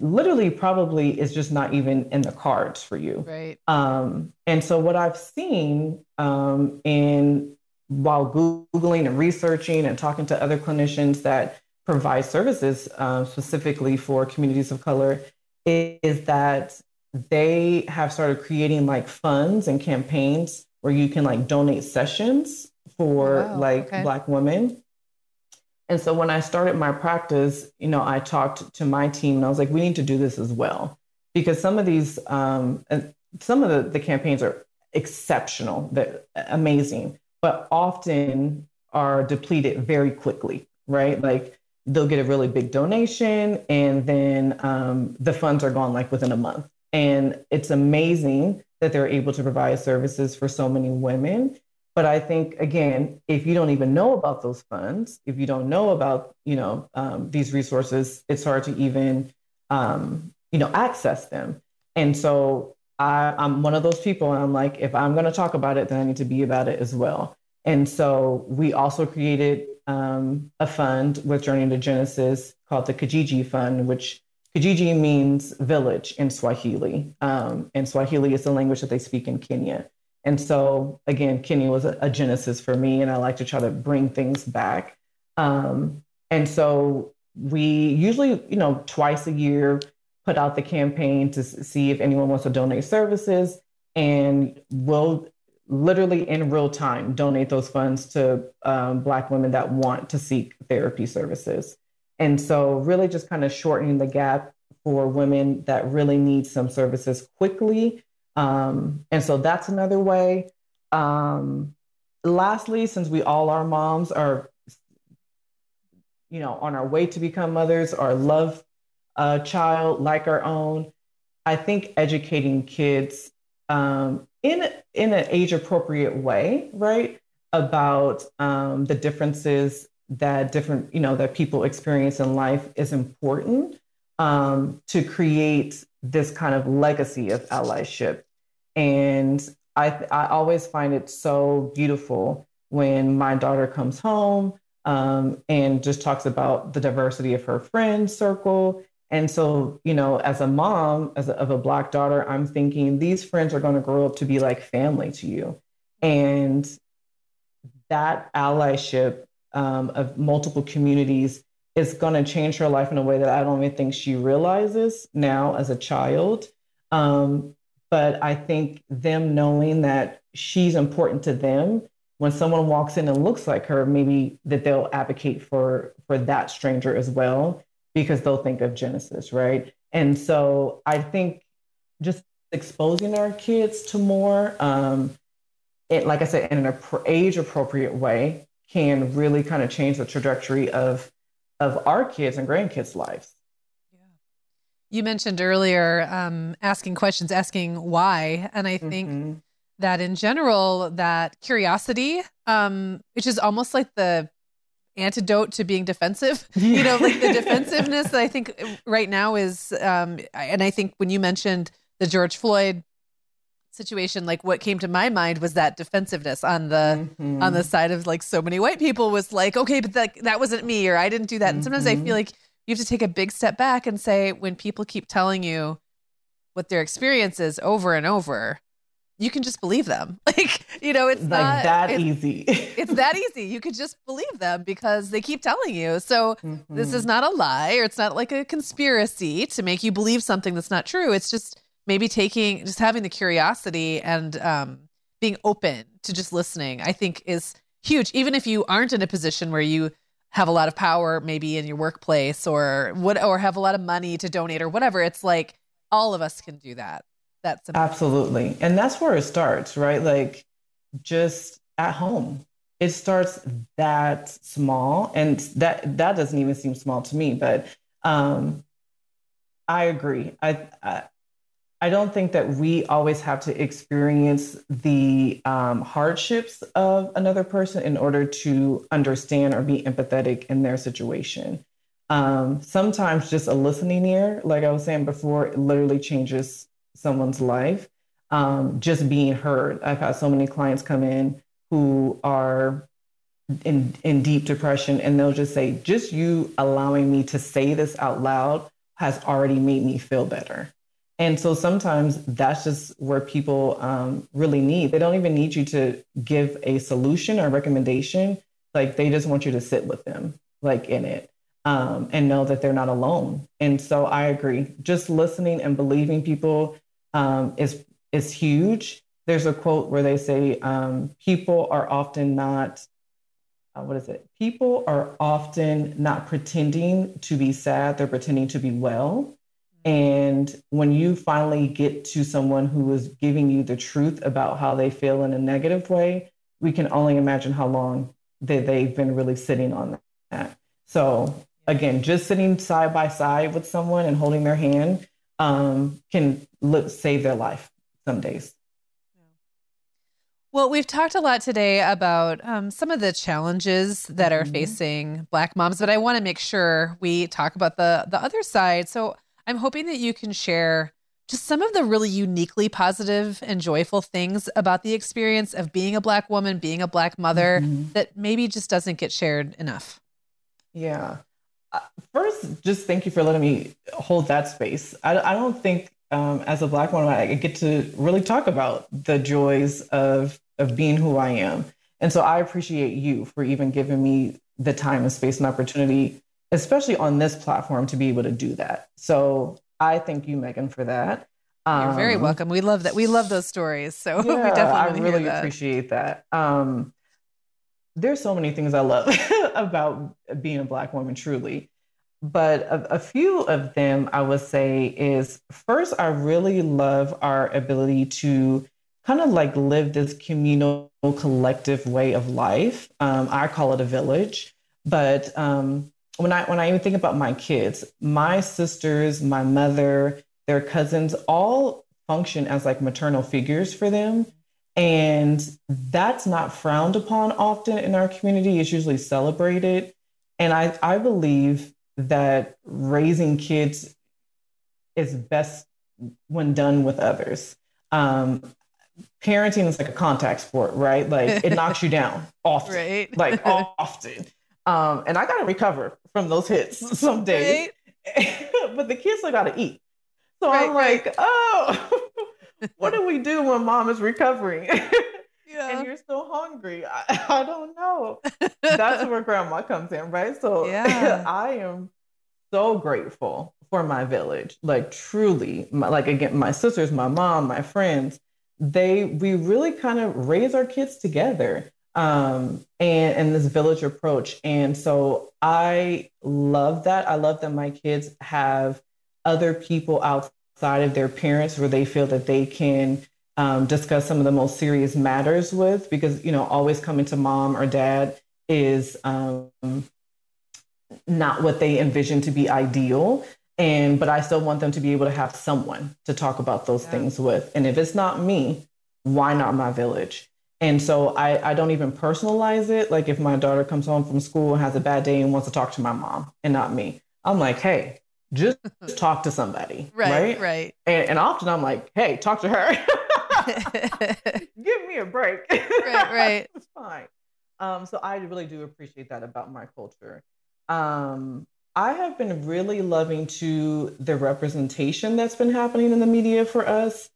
C: literally probably is just not even in the cards for you.
A: Right.
C: Um, and so what I've seen um, in while googling and researching and talking to other clinicians that provide services uh, specifically for communities of color is that they have started creating like funds and campaigns where you can like donate sessions for wow, like okay. black women and so when I started my practice, you know, I talked to my team and I was like, we need to do this as well. Because some of these, um, some of the, the campaigns are exceptional, they're amazing, but often are depleted very quickly, right? Like they'll get a really big donation and then um, the funds are gone like within a month. And it's amazing that they're able to provide services for so many women. But I think again, if you don't even know about those funds, if you don't know about you know um, these resources, it's hard to even um, you know access them. And so I, I'm one of those people. And I'm like, if I'm going to talk about it, then I need to be about it as well. And so we also created um, a fund with Journey to Genesis called the Kijiji Fund, which Kijiji means village in Swahili. Um, and Swahili is the language that they speak in Kenya. And so, again, Kenya was a, a genesis for me, and I like to try to bring things back. Um, and so we usually, you know, twice a year put out the campaign to see if anyone wants to donate services, and we'll literally in real time donate those funds to um, Black women that want to seek therapy services. And so, really, just kind of shortening the gap for women that really need some services quickly. Um, and so, that's another way. Um, lastly, since we all are moms, are you know on our way to become mothers or love a child like our own, I think educating kids um, in in an age appropriate way, right, about um, the differences that different you know that people experience in life is important um, to create this kind of legacy of allyship and I, I always find it so beautiful when my daughter comes home um, and just talks about the diversity of her friend circle and so you know as a mom as a, of a black daughter i'm thinking these friends are going to grow up to be like family to you and that allyship um, of multiple communities is going to change her life in a way that I don't even think she realizes now as a child. Um, but I think them knowing that she's important to them when someone walks in and looks like her, maybe that they'll advocate for for that stranger as well because they'll think of Genesis, right? And so I think just exposing our kids to more, um, it, like I said, in an age appropriate way, can really kind of change the trajectory of of our kids and grandkids' lives.
A: You mentioned earlier um, asking questions, asking why, and I think mm-hmm. that in general, that curiosity, um, which is almost like the antidote to being defensive. you know, like the defensiveness that I think right now is, um, and I think when you mentioned the George Floyd situation like what came to my mind was that defensiveness on the mm-hmm. on the side of like so many white people was like okay but that that wasn't me or I didn't do that and sometimes mm-hmm. I feel like you have to take a big step back and say when people keep telling you what their experience is over and over you can just believe them. Like you know it's
C: like
A: not
C: that
A: it's,
C: easy.
A: it's that easy. You could just believe them because they keep telling you. So mm-hmm. this is mm-hmm. not a lie or it's not like a conspiracy to make you believe something that's not true. It's just maybe taking just having the curiosity and um, being open to just listening i think is huge. Even if you aren't in a position where you have a lot of power maybe in your workplace or what or have a lot of money to donate or whatever it's like all of us can do that. That's
C: absolutely. And that's where it starts right? Like just at home. It starts that small and that that doesn't even seem small to me but um i agree. I, I I don't think that we always have to experience the um, hardships of another person in order to understand or be empathetic in their situation. Um, sometimes just a listening ear, like I was saying before, literally changes someone's life. Um, just being heard. I've had so many clients come in who are in in deep depression, and they'll just say, "Just you allowing me to say this out loud has already made me feel better." And so sometimes that's just where people um, really need. They don't even need you to give a solution or recommendation. Like they just want you to sit with them, like in it, um, and know that they're not alone. And so I agree. Just listening and believing people um, is is huge. There's a quote where they say, um, "People are often not." Uh, what is it? People are often not pretending to be sad; they're pretending to be well. And when you finally get to someone who is giving you the truth about how they feel in a negative way, we can only imagine how long that they've been really sitting on that. So again, just sitting side by side with someone and holding their hand um, can look, save their life some days.
A: Well, we've talked a lot today about um, some of the challenges that are mm-hmm. facing Black moms, but I want to make sure we talk about the the other side. So I'm hoping that you can share just some of the really uniquely positive and joyful things about the experience of being a Black woman, being a Black mother mm-hmm. that maybe just doesn't get shared enough.
C: Yeah. Uh, first, just thank you for letting me hold that space. I, I don't think um, as a Black woman, I get to really talk about the joys of, of being who I am. And so I appreciate you for even giving me the time and space and opportunity, especially on this platform, to be able to do that. So I thank you, Meagan, for that.
A: Um, You're very um, welcome. We love that. We love those stories. So yeah, we definitely
C: I really that. appreciate that. Um, there's so many things I love about being a Black woman, truly. But a, a, few of them I would say is first, I really love our ability to kind of like live this communal, collective way of life. Um, I call it a village. But um, when I when I even think about my kids, my sisters, my mother, their cousins, all function as like maternal figures for them. And that's not frowned upon often in our community. It's usually celebrated. And I, I believe that raising kids is best when done with others. Um, parenting is like a contact sport, right? Like it knocks you down often, right? Like often. Um, and I got to recover from those hits some days. Right? but the kids still got to eat. So right, I'm like, right. oh, what do we do when mom is recovering? Yeah. and you're still hungry. I, I don't know. That's where grandma comes in, right? So yeah. I am so grateful for my village. Like truly, my, like again, my sisters, my mom, my friends, they we really kind of raise our kids together um, and and this village approach. And so I love that. I love that my kids have other people outside of their parents where they feel that they can um, discuss some of the most serious matters with, because you know, always coming to mom or dad is um, not what they envision to be ideal. And but I still want them to be able to have someone to talk about those yeah. things with. And if it's not me, why not my village? And so I, I don't even personalize it. Like if my daughter comes home from school and has a bad day and wants to talk to my mom and not me, I'm like, hey, just talk to somebody.
A: right.
C: Right.
A: Right.
C: And, and often I'm like, hey, talk to her. Give me a break.
A: right. Right.
C: it's fine. Um, so I really do appreciate that about my culture. Um, I have been really loving to the representation that's been happening in the media for us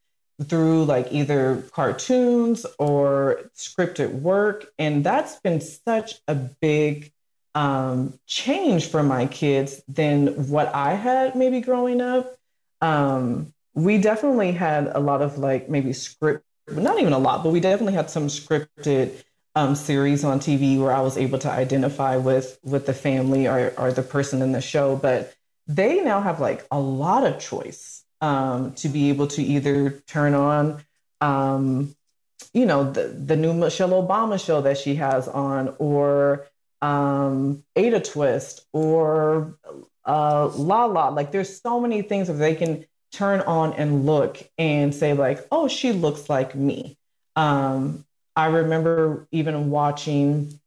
C: through like either cartoons or scripted work. And that's been such a big um, change for my kids than what I had maybe growing up. Um, we definitely had a lot of like maybe script, not even a lot, but we definitely had some scripted um, series on TV where I was able to identify with with the family or, or the person in the show. But they now have like a lot of choice um, to be able to either turn on, um, you know, the, the new Michelle Obama show that she has on, or um, Ada Twist, or uh, La La. Like, there's so many things that they can turn on and look and say, like, oh, she looks like me. Um, I remember even watching,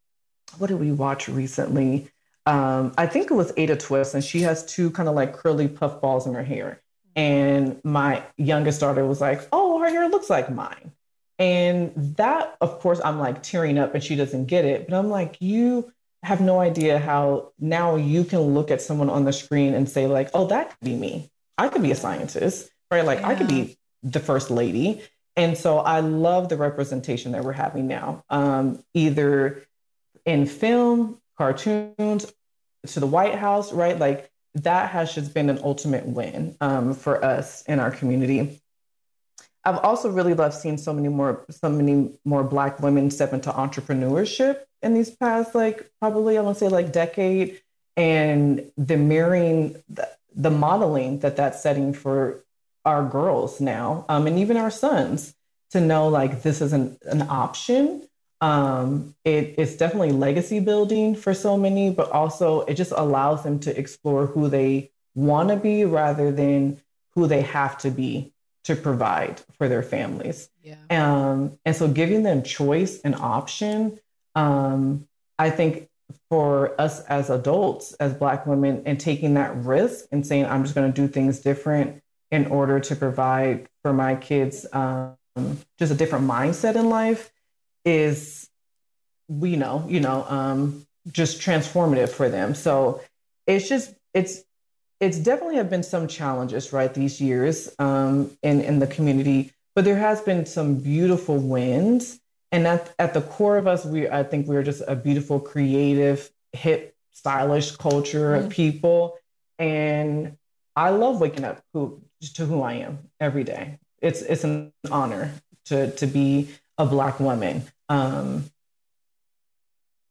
C: what did we watch recently? Um, I think it was Ada Twist, and she has two kind of like curly puff balls in her hair. And my youngest daughter was like, Oh, her hair looks like mine. And that, of course, I'm like tearing up and she doesn't get it. But I'm like, You have no idea how now you can look at someone on the screen and say, like, Oh, that could be me. I could be a scientist, right? Like, yeah. I could be the first lady. And so I love the representation that we're having now, um, either in film, cartoons, to the White House, right? Like that has just been an ultimate win um, for us in our community. I've also really loved seeing so many more so many more Black women step into entrepreneurship in these past like probably I want to say like decade, and the mirroring the, the modeling that that's setting for our girls now, um, and even our sons to know like this is an, an option um, it, it's definitely legacy building for so many, but also it just allows them to explore who they want to be rather than who they have to be to provide for their families. Yeah. Um, and so giving them choice and option, um, I think for us as adults, as Black women, and taking that risk and saying, I'm just going to do things different, in order to provide for my kids um, just a different mindset in life is we know you know um, just transformative for them. So it's just it's it's definitely have been some challenges right these years um, in in the community but there has been some beautiful wins. And at, at the core of us we i think we're just a beautiful creative hip stylish culture mm-hmm. of people. And i love waking up who, to who i am every day. It's it's an honor to to be a black woman um,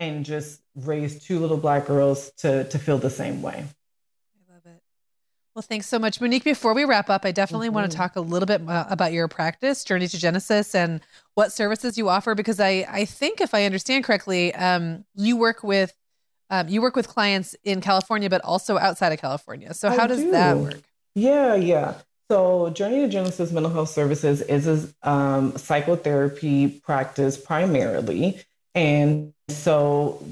C: and just raise two little black girls to to feel the same way I love it.
A: well, thanks so much, Monique. Before we wrap up, I definitely mm-hmm. want to talk a little bit about your practice, Journey to Genesis, and what services you offer. Because I, I think, if I understand correctly, um, you work with um, you work with clients in California, but also outside of California. So, how I does do. that work?
C: Yeah, yeah. So, Journey to Genesis Mental Health Services is a um, psychotherapy practice primarily, and so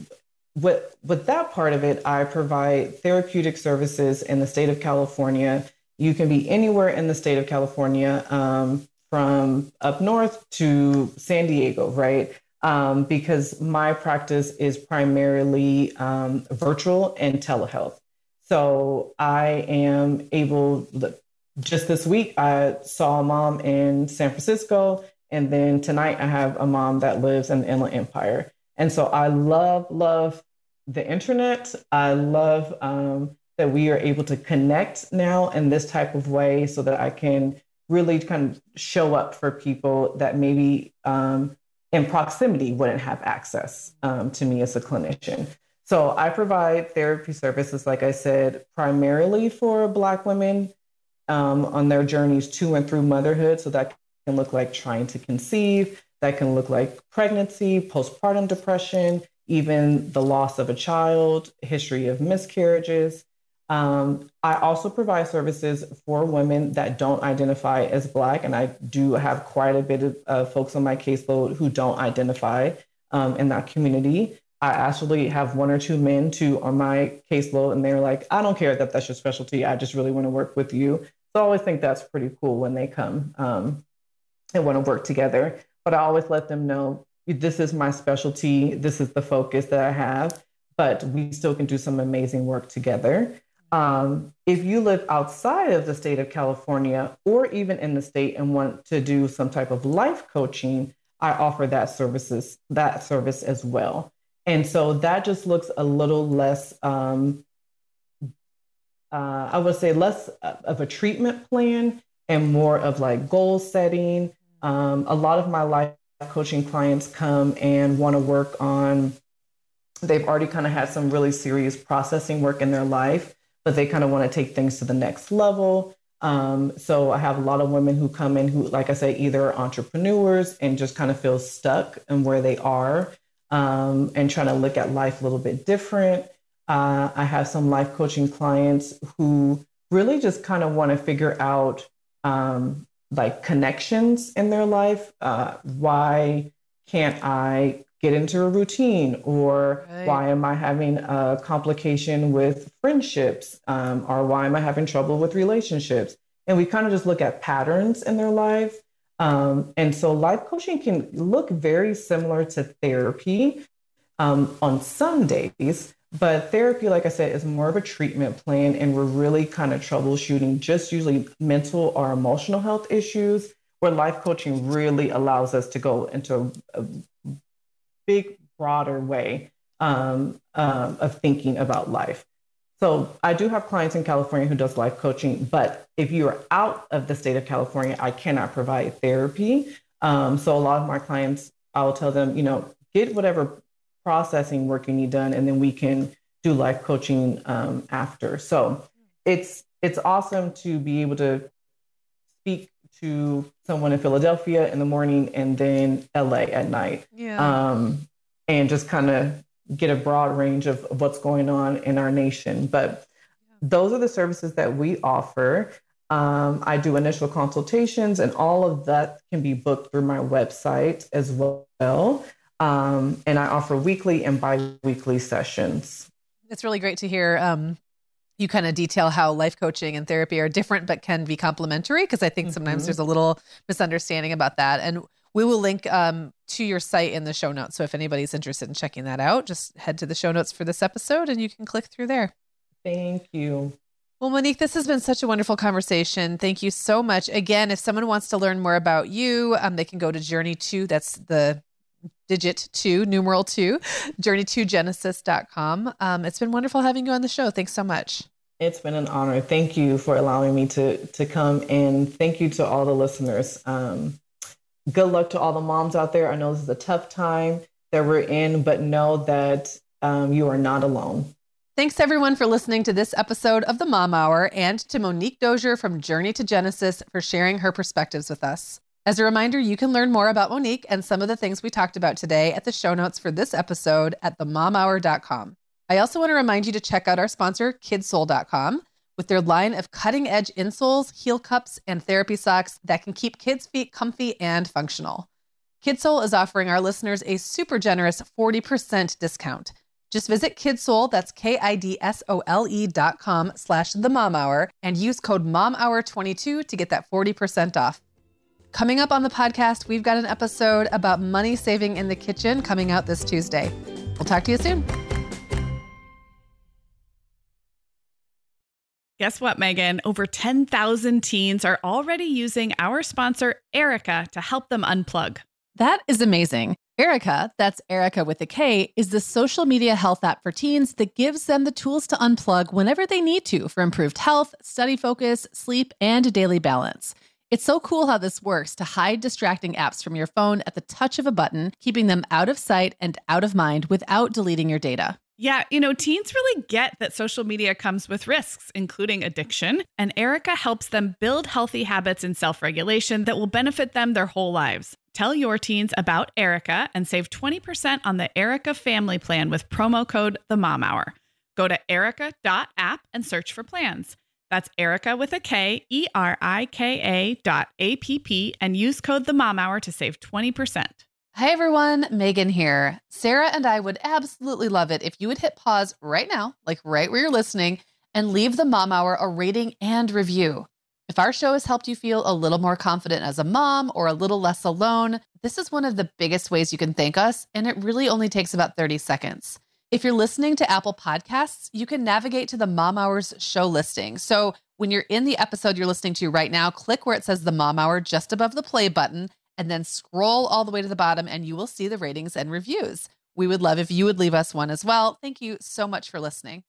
C: with with that part of it, I provide therapeutic services in the state of California. You can be anywhere in the state of California, um, from up north to San Diego, right? Um, because my practice is primarily um, virtual and telehealth. So I am able. Just this week, I saw a mom in San Francisco, and then tonight I have a mom that lives in the Inland Empire. And so I love, love the internet. I love um, that we are able to connect now in this type of way so that I can really kind of show up for people that maybe um, in proximity wouldn't have access um, to me as a clinician. So I provide therapy services, like I said, primarily for Black women um, on their journeys to and through motherhood. So that can look like trying to conceive, that can look like pregnancy, postpartum depression, even the loss of a child, history of miscarriages. Um, I also provide services for women that don't identify as Black, and I do have quite a bit of uh, folks on my caseload who don't identify um, in that community. I actually have one or two men too on my caseload, and they're like, I don't care that that's your specialty. I just really want to work with you. So I always think that's pretty cool when they come um, and want to work together. But I always let them know this is my specialty, this is the focus that I have, but we still can do some amazing work together. Um, if you live outside of the state of California or even in the state and want to do some type of life coaching, I offer that services that service as well. And so that just looks a little less, um, uh, I would say, less of a treatment plan and more of like goal setting. Um, a lot of my life coaching clients come and want to work on, they've already kind of had some really serious processing work in their life, but they kind of want to take things to the next level. Um, so I have a lot of women who come in who, like I say, either entrepreneurs and just kind of feel stuck in where they are um, and trying to look at life a little bit different. Uh, I have some life coaching clients who really just kind of want to figure out um, like connections in their life. Uh, why can't I get into a routine? Or right. why am I having a complication with friendships? Um, or why am I having trouble with relationships? And we kind of just look at patterns in their life. Um, and so life coaching can look very similar to therapy um, on some days, but therapy, like I said, is more of a treatment plan, and we're really kind of troubleshooting just usually mental or emotional health issues, where life coaching really allows us to go into a, a big, broader way um, um, of thinking about life. So I do have clients in California who does life coaching, but if you are out of the state of California, I cannot provide therapy. Um, so a lot of my clients, I will tell them, you know, get whatever processing work you need done, and then we can do life coaching um, after. So it's it's awesome to be able to speak to someone in Philadelphia in the morning and then LA at night.
A: Yeah. Um,
C: and just kind of get a broad range of, of what's going on in our nation. But those are the services that we offer. Um, I do initial consultations, and all of that can be booked through my website as well. Um, and I offer weekly and bi weekly sessions.
A: It's really great to hear um, you kind of detail how life coaching and therapy are different but can be complementary because I think mm-hmm. sometimes there's a little misunderstanding about that. And we will link um, to your site in the show notes. So if anybody's interested in checking that out, just head to the show notes for this episode and you can click through there.
C: Thank you.
A: Well, Monique, this has been such a wonderful conversation. Thank you so much. Again, if someone wants to learn more about you, um, they can go to Journey 2. That's the digit 2, numeral 2, journey2genesis.com. Um, it's been wonderful having you on the show. Thanks so much.
C: It's been an honor. Thank you for allowing me to to come and thank you to all the listeners. Um, good luck to all the moms out there. I know this is a tough time that we're in, but know that um, you are not alone.
A: Thanks everyone for listening to this episode of the Mom Hour and to Monique Dozier from Journey to Genesis for sharing her perspectives with us. As a reminder, you can learn more about Monique and some of the things we talked about today at the show notes for this episode at themomhour.com. I also want to remind you to check out our sponsor, kidsole.com, with their line of cutting edge insoles, heel cups, and therapy socks that can keep kids' feet comfy and functional. Kidsole is offering our listeners a super generous 40% discount. Just visit Kidsole, that's K-I-D-S-O-L-E dot com slash the mom hour and use code MOMHOUR22 to get that 40% off. Coming up on the podcast, we've got an episode about money saving in the kitchen coming out this Tuesday. We'll talk to you soon.
B: Guess what, Meagan? Over 10,000 teens are already using our sponsor, Erika, to help them unplug.
A: That is amazing. Erika, that's Erika with a K, is the social media health app for teens that gives them the tools to unplug whenever they need to for improved health, study focus, sleep, and daily balance. It's so cool how this works to hide distracting apps from your phone at the touch of a button, keeping them out of sight and out of mind without deleting your data.
B: Yeah, you know, teens really get that social media comes with risks, including addiction, and Erika helps them build healthy habits and self regulation that will benefit them their whole lives. Tell your teens about Erika and save 20% on the Erika family plan with promo code The Mom Hour. Go to erika.app and search for plans. That's Erika with a K, E R I K A dot A P P, and use code The Mom Hour to save 20%.
A: Hi everyone, Meagan here. Sarah and I would absolutely love it if you would hit pause right now, like right where you're listening, and leave the Mom Hour a rating and review. If our show has helped you feel a little more confident as a mom or a little less alone, this is one of the biggest ways you can thank us, and it really only takes about 30 seconds. If you're listening to Apple Podcasts, you can navigate to the Mom Hours show listing. So when you're in the episode you're listening to right now, click where it says the Mom Hour just above the play button and then scroll all the way to the bottom and you will see the ratings and reviews. We would love if you would leave us one as well. Thank you so much for listening.